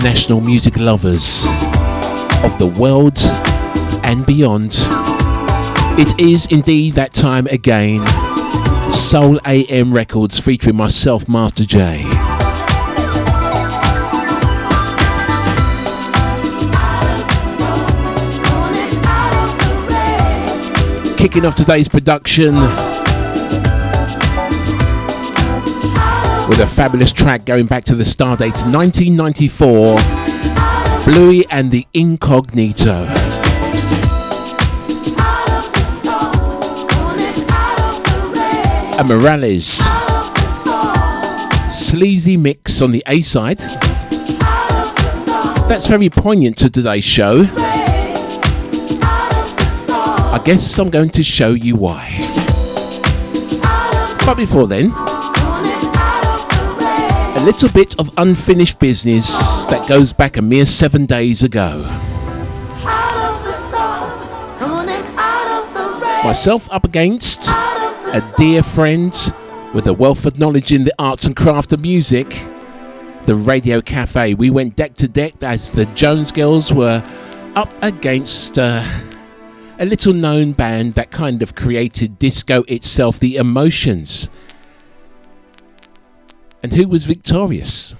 International music lovers of the world and beyond. It is indeed that time again. Soul AM Records featuring myself, Master J. Kicking off today's production with a fabulous track going back to the star date 1994 Bluey and the Incognito. A Morales sleazy mix on the A side. That's very poignant to today's show. I guess I'm going to show you why. But before then, a little bit of unfinished business that goes back a mere seven days ago. Myself up against a dear friend with a wealth of knowledge in the arts and craft of music, the Radio Cafe. We went deck to deck as the Jones Girls were up against uh, a little known band that kind of created disco itself, the Emotions. And who was victorious?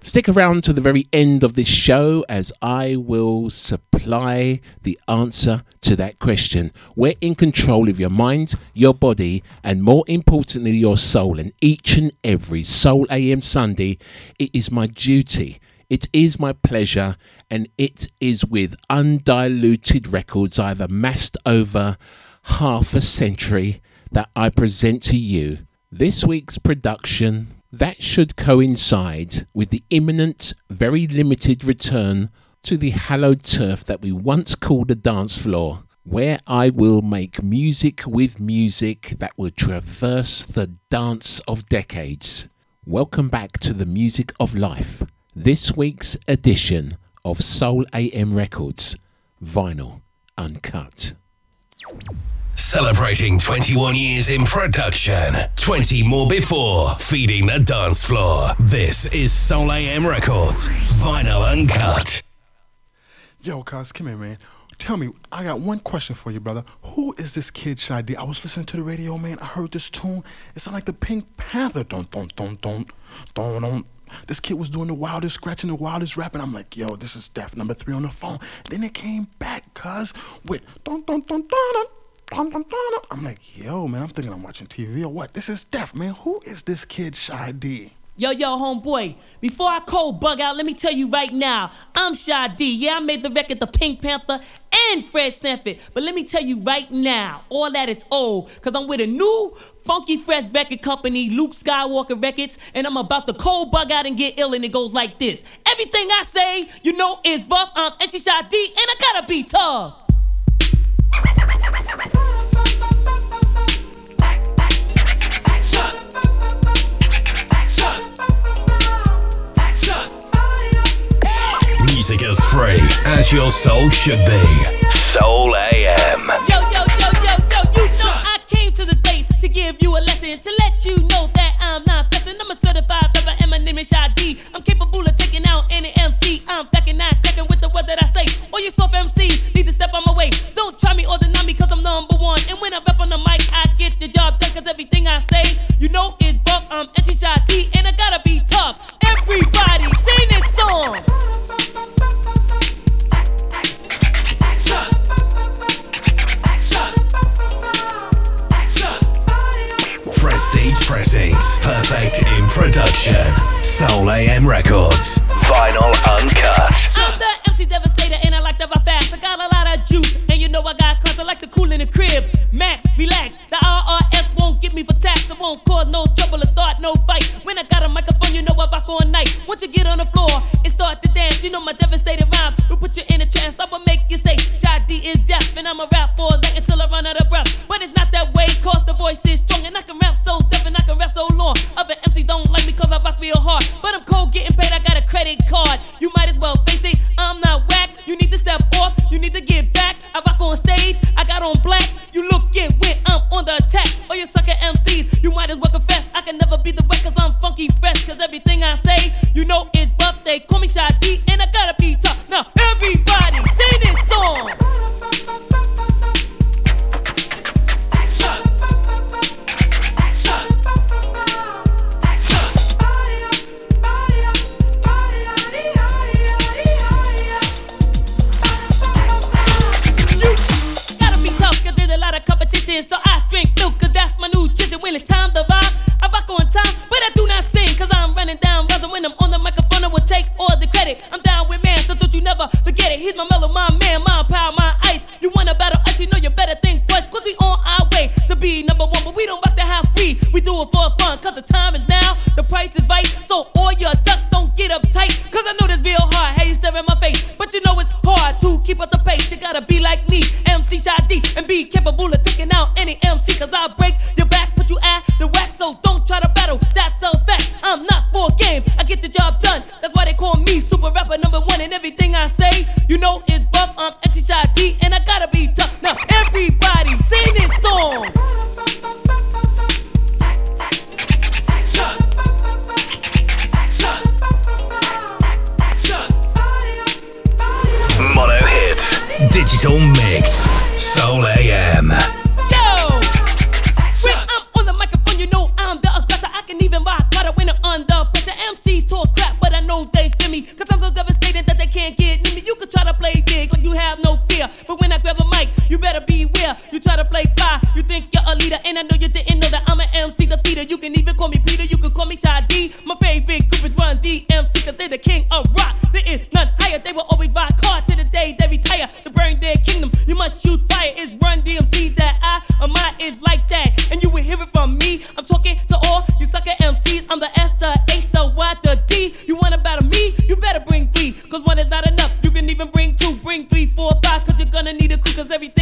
Stick around to the very end of this show as I will supply the answer to that question. We're in control of your mind, your body, and more importantly, your soul. And each and every Soul AM Sunday, it is my duty, it is my pleasure, and it is with undiluted records I've amassed over half a century that I present to you this week's production that should coincide with the imminent, very limited return to the hallowed turf that we once called a dance floor, where I will make music with music that will traverse the dance of decades. Welcome back to the music of life, this week's edition of Soul AM Records, vinyl uncut. Celebrating 21 years in production, 20 more before, feeding the dance floor. This is Soul AM Records, vinyl uncut. Yo, cuz, come here, man. Tell me, I got one question for you, brother. Who is this kid Shy I was listening to the radio, man. I heard this tune. It sounded like the Pink Panther. Don't, don't, don't, don't. This kid was doing the wildest scratching, the wildest rapping. I'm like, yo, this is Def number three on the phone. Then it came back, cuz, with don't, don't, don't, don't. I'm like, yo, man, I'm thinking I'm watching TV or what? This is Def, man. Who is this kid, Shy D? Yo, yo, homeboy, before I cold bug out, let me tell you right now, I'm Shy D. Yeah, I made the record The Pink Panther and Fred Sanford. But let me tell you right now, all that is old, because I'm with a new funky fresh record company, Luke Skywalker Records, and I'm about to cold bug out and get ill, and it goes like this. Everything I say, you know, is buff. I'm Etchy Shy D, and I gotta be tough. Your soul should be. Soul AM. Yo, yo, yo, yo, yo, you know I came to the place to give you a lesson, to let you know that I'm not flexing. I'm a certified rapper, and my name is Shy D. I'm capable of taking out any MC. I'm fucking not checking with the word that I say. All you soft MCs need to step on my way. Don't try me or deny me, cause I'm number one. And when I rap on the mic, I get the job done, cause everything I say, you know is buff. I'm Shy D, and I gotta be tough. Everybody sing this song. Prestige Pressings. Perfect in production. Soul AM Records. Vinyl uncut. I'm the MC Devastator and I like to rap fast. I got a lot of juice and you know I got class. I like to cool in the crib. Max, relax. The IRS won't get me for tax. I won't cause no trouble or start no fight. When I got a microphone, you know I rock all night. Once you get on the floor and start to dance, you know my devastating rhyme will put you in a trance. I will make you say, Shy D is deaf and I'ma rap all that until I run out of breath. But it's not that way, cause the voice is strong and I can rap so deaf and I can rap so long. Other MCs don't like me cause I rock real hard. But I'm cold getting paid, I got a credit card. You crew. Cause everything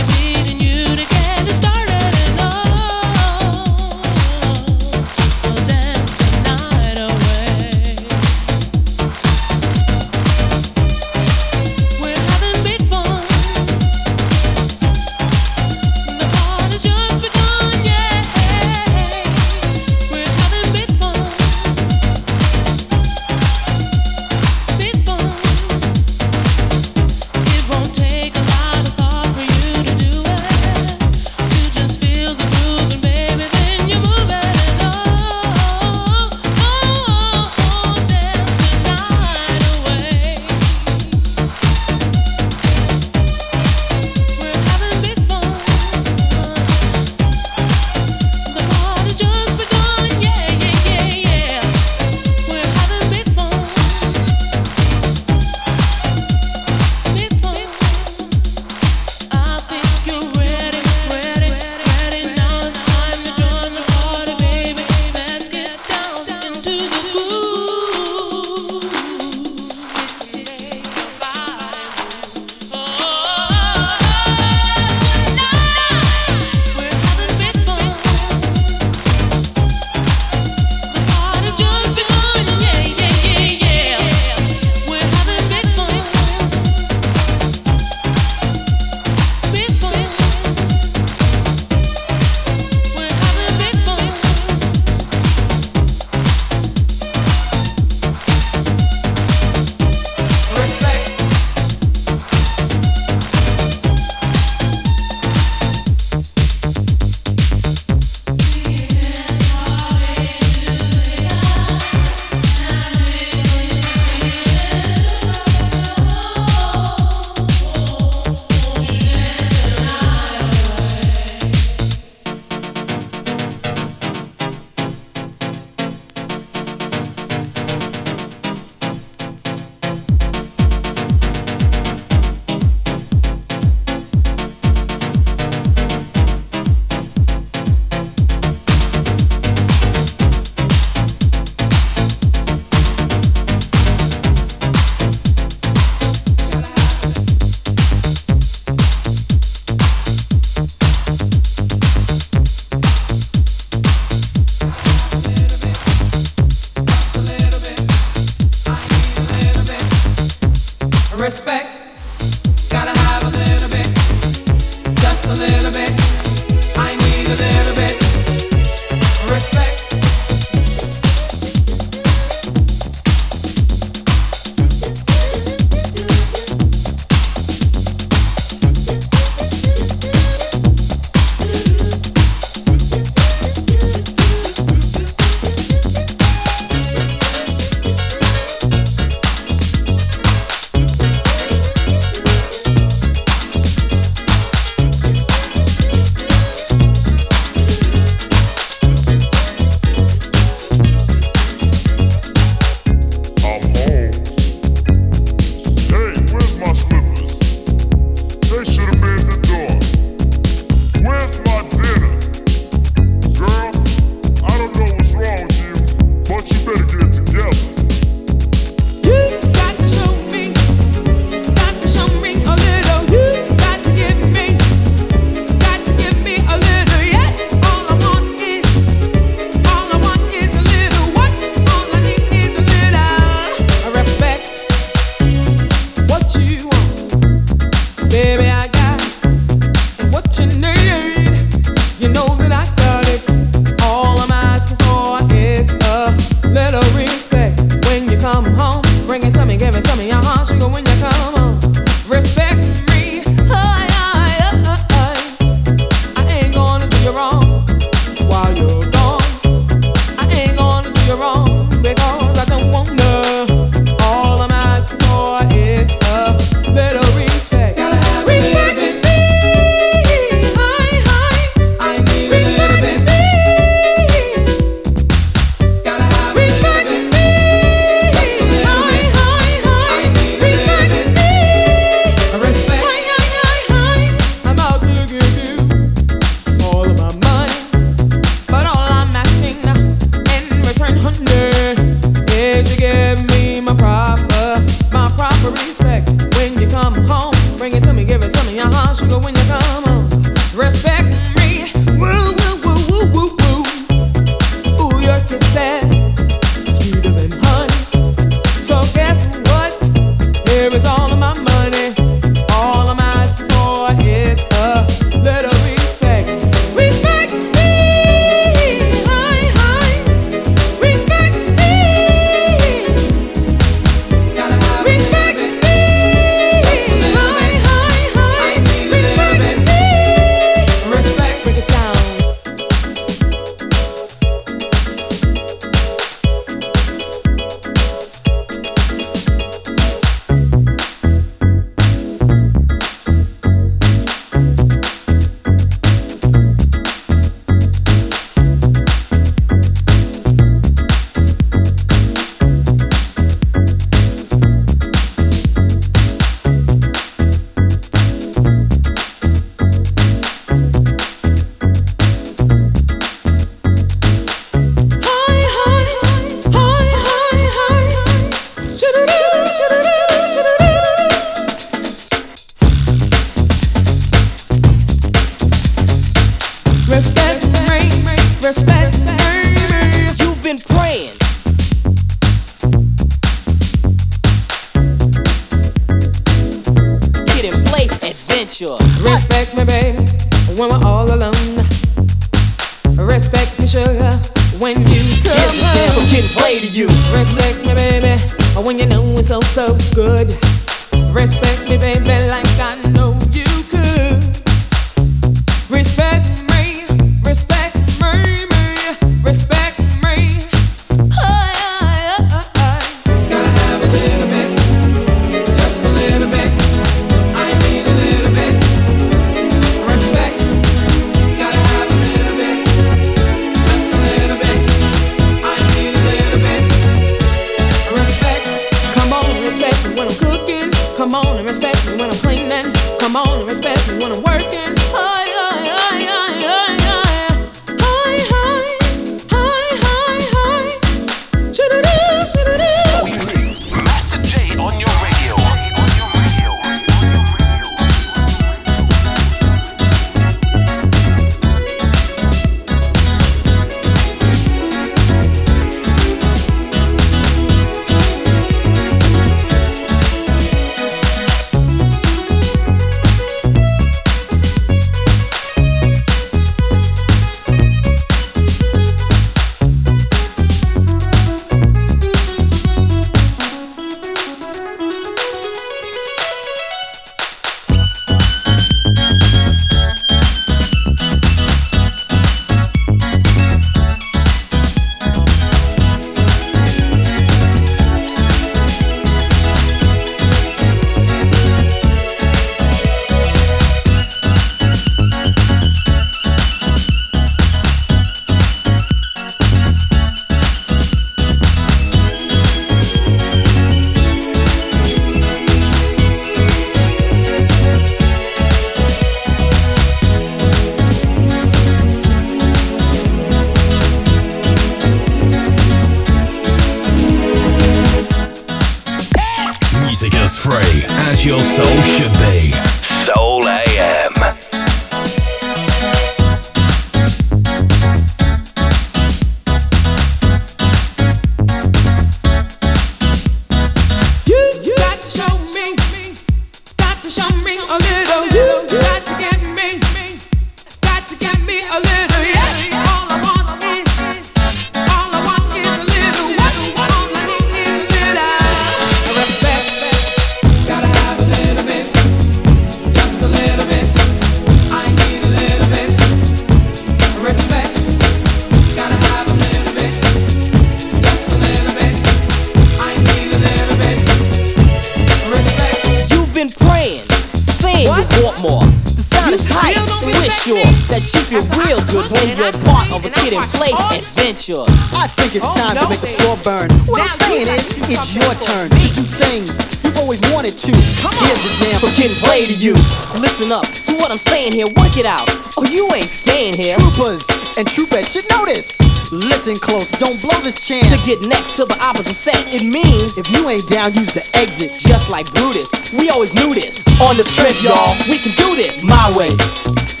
chance. To get next to the opposite sex, it means if you ain't down, use the exit. Just like Brutus, we always knew this. On the strip, y'all, we can do this my way.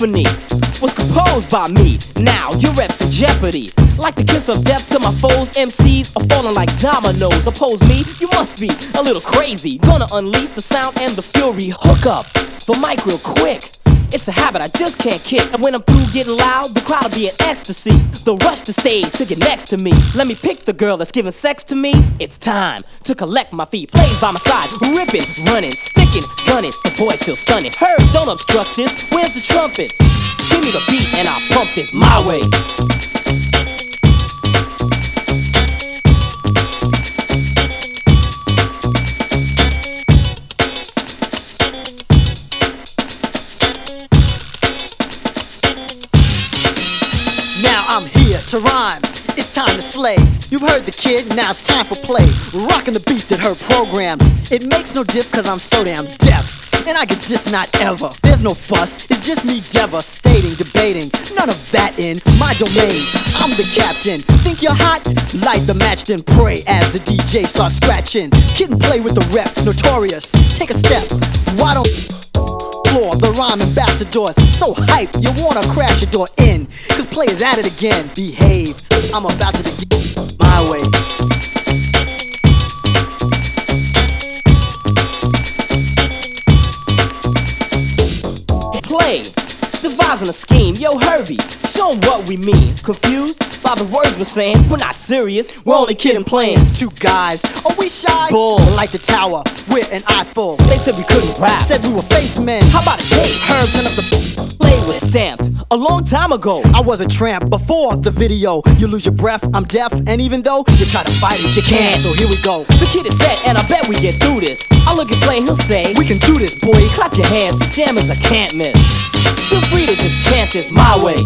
Symphony was composed by me. Now your reps in jeopardy. Like the kiss of death to my foes, MCs are falling like dominoes. Oppose me, you must be a little crazy. Gonna unleash the sound and the fury. Hook up the mic real quick. It's a habit I just can't kick. And when I'm through getting loud, the crowd'll be in ecstasy. They'll rush the stage to get next to me. Let me pick the girl that's giving sex to me. It's time to collect my feet. Plays by my side, ripping, running, sticking, gunning. The boy's still stunning. Heard, don't obstruct this. Where's the trumpets? Give me the beat and I'll pump this my way. To rhyme. It's time to slay. You've heard the kid, now it's time for play. Rocking the beat that her programs. It makes no diff cause I'm so damn deaf. And I get this not ever. There's no fuss, it's just me devastating, debating. None of that in my domain. I'm the captain. Think you're hot? Light the match, then pray as the DJ starts scratching. Kid 'n Play with the rep, notorious. Take a step. Why don't floor, the rhyme ambassadors. So hype, you wanna crash your door in. Cause players at it again. Behave, I'm about to begin my way. Play, devising a scheme. Yo, Hurby, show 'em what we mean. Confused by the words we're saying? We're not serious, we're only kidding playing. Two guys, are we shy? Bull. Like the tower, with an an eyeful. They said we couldn't rap. Said we were face men. How about a tape? Herb, turn up the play was stamped a long time ago. I was a tramp before the video. You lose your breath, I'm deaf, and even though you try to fight it, you can't. So here we go. The kid is set, and I bet we get through this. I look at Blaine, he'll say, We can do this, boy. Clap your hands, this jam is a can't miss. Feel free to just chant this my way.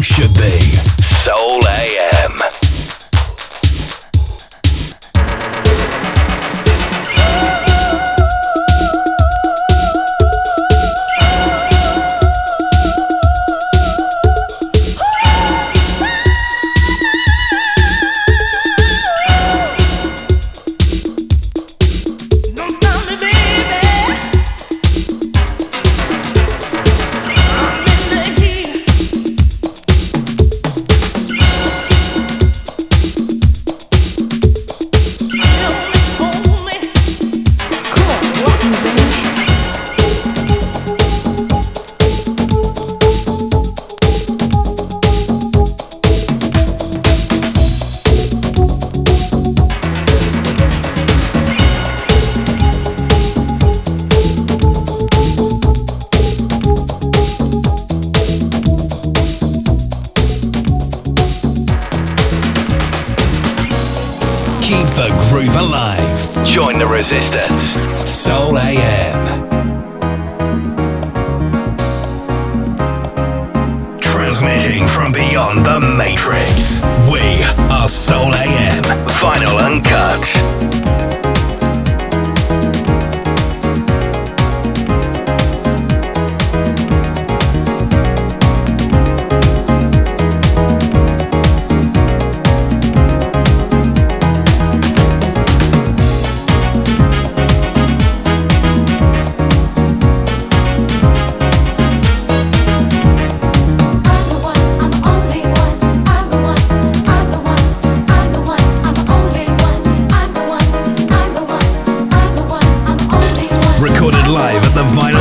Should be.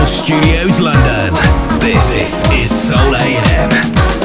Studios London. This is Soul AM.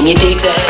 Can you dig that?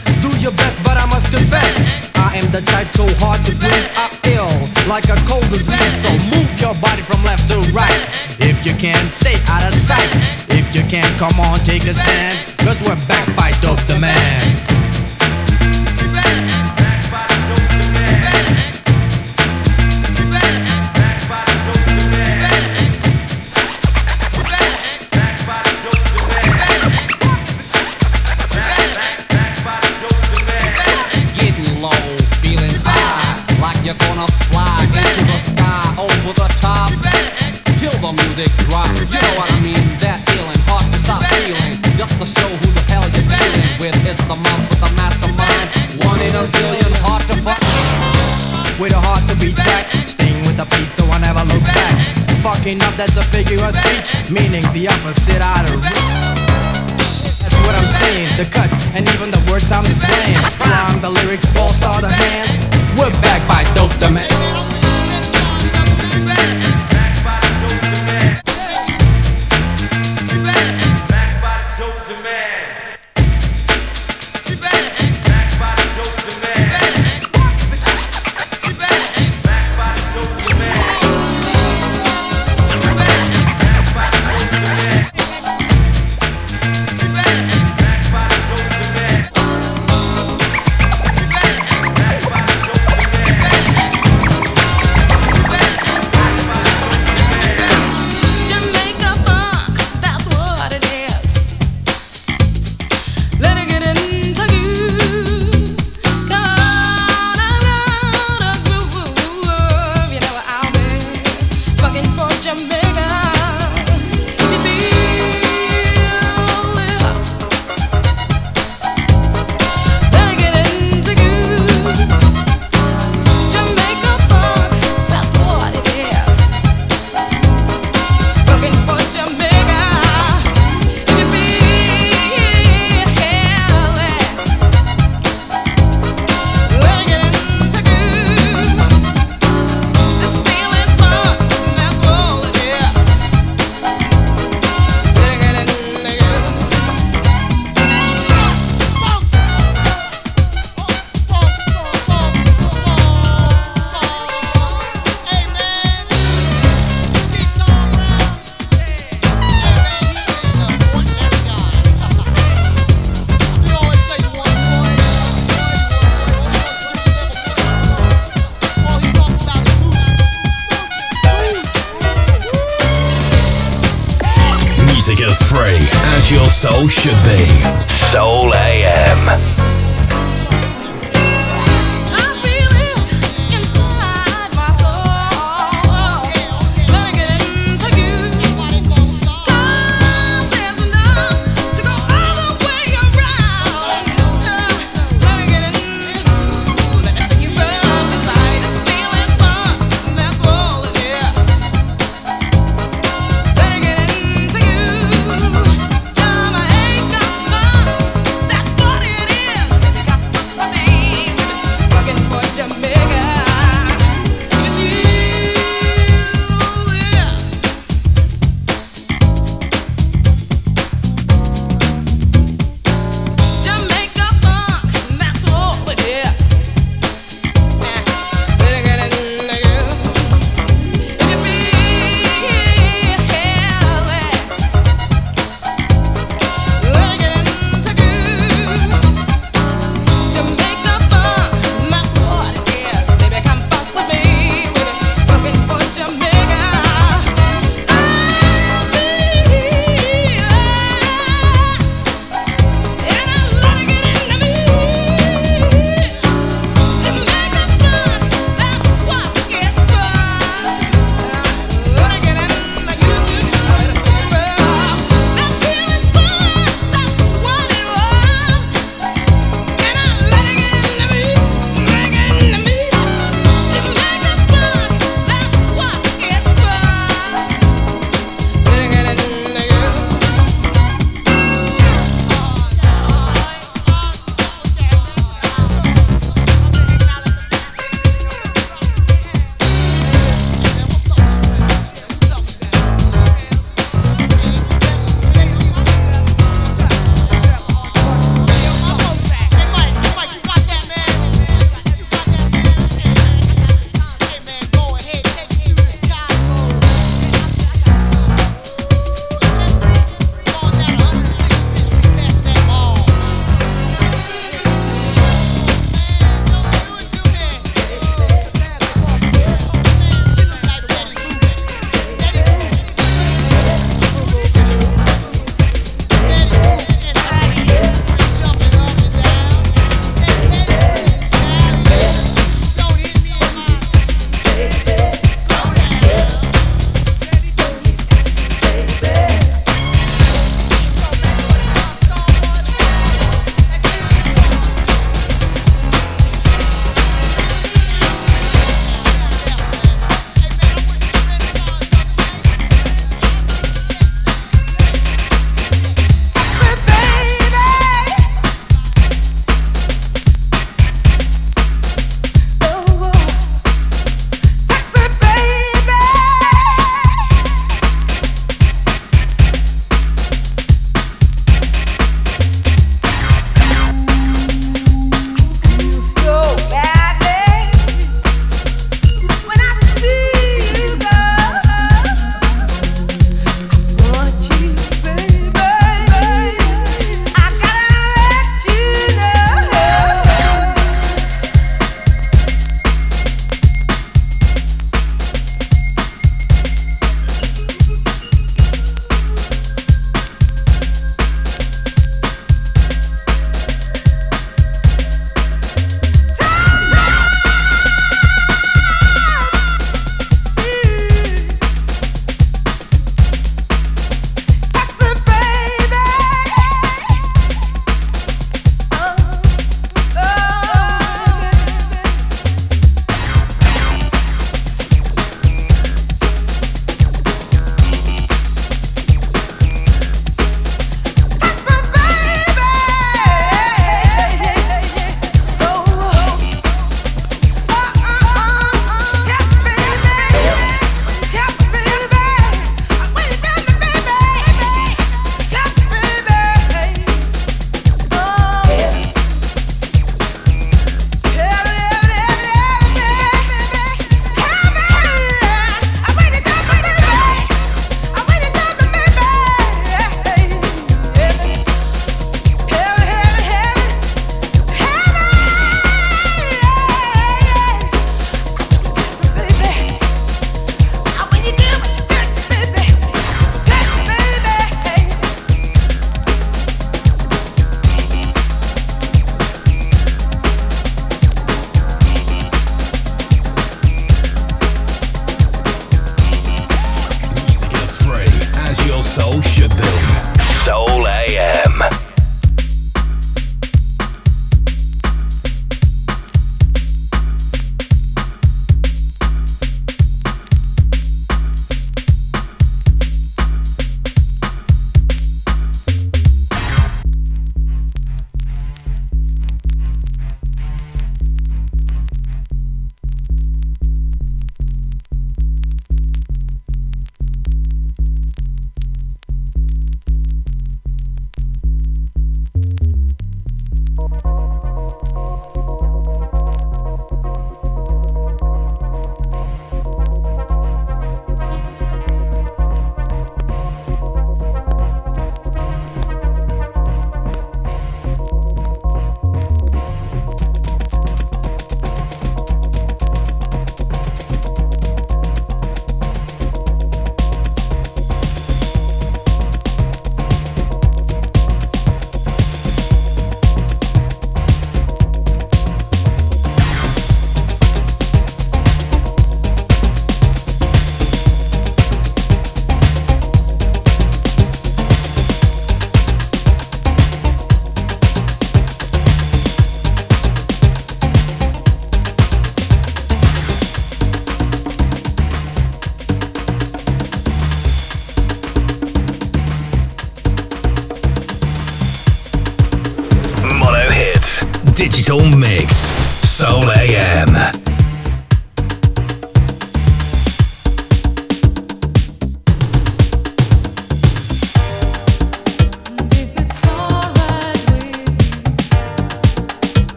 Do your best, but I must confess, I am the type so hard to please. I ill like a cold disease, so move your body from left to right. If you can, stay out of sight. If you can, come on, take a stand. Cause we're back by Dope the Man. Fucking up, that's a figure of speech, meaning the opposite out of That's what I'm saying, the cuts and even the words I'm displaying. From the lyrics, all star the hands. We're back by Dope the Jamaica. Soul should be.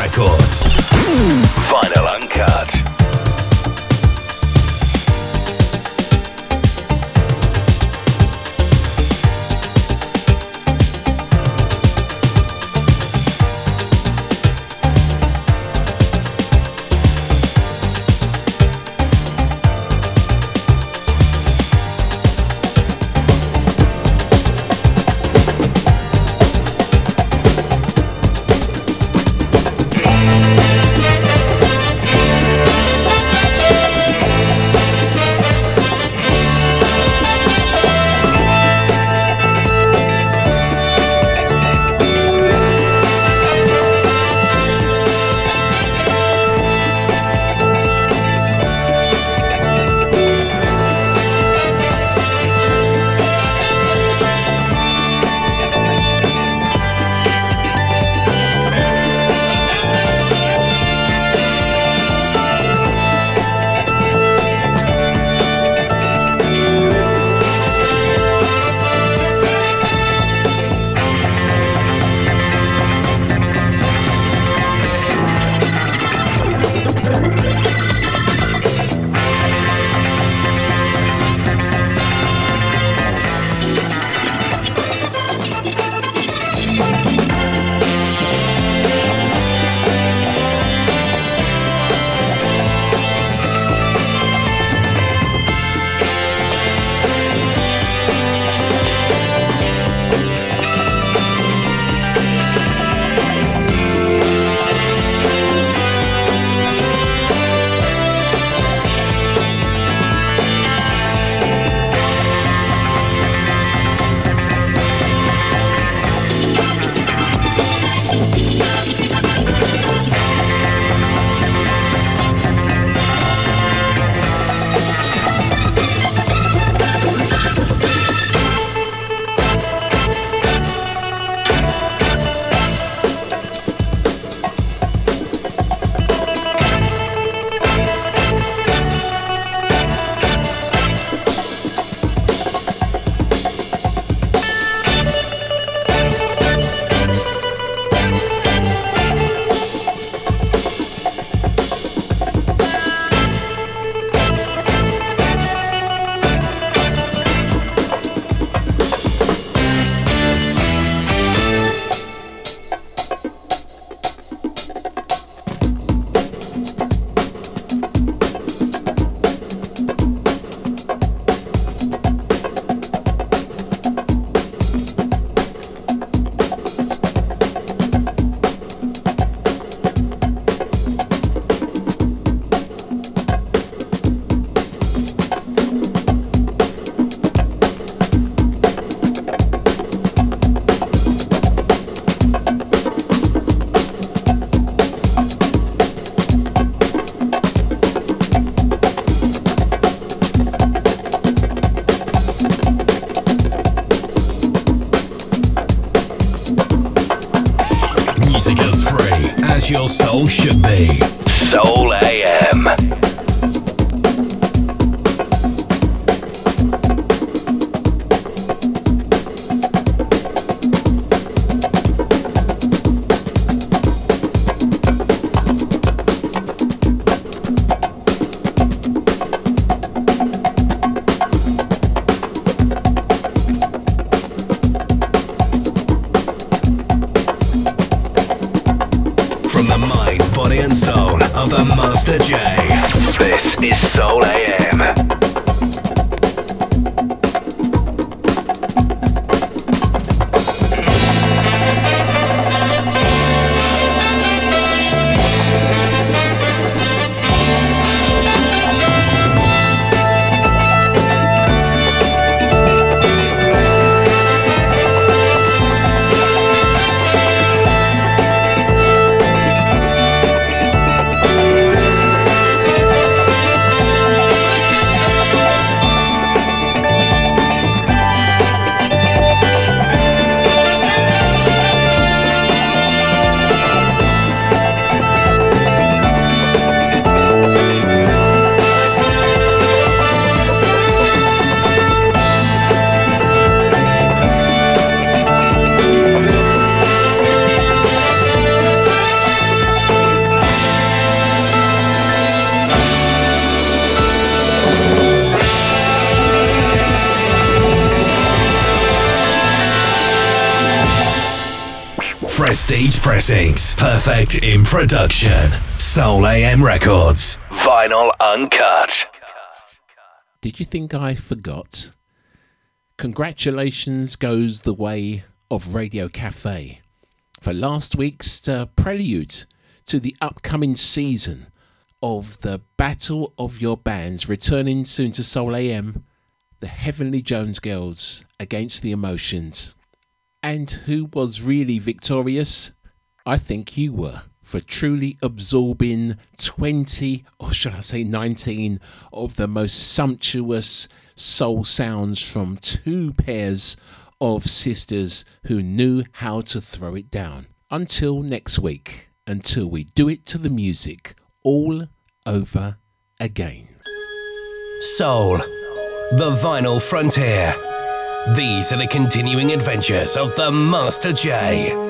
Records. Hmm. Vinyl Uncut. Should be. Perfect in production. Soul AM Records. Vinyl Uncut. Did you think I forgot? Congratulations goes the way of Radio Cafe for last week's uh, prelude to the upcoming season of the Battle of Your Bands, returning soon to Soul AM, the Heavenly Jones Girls against the Emotions. And who was really victorious? I think you were for truly absorbing 20, or should I say 19, of the most sumptuous soul sounds from two pairs of sisters who knew how to throw it down. Until next week, until we do it to the music all over again. Soul, the vinyl frontier. These are the continuing adventures of the Master J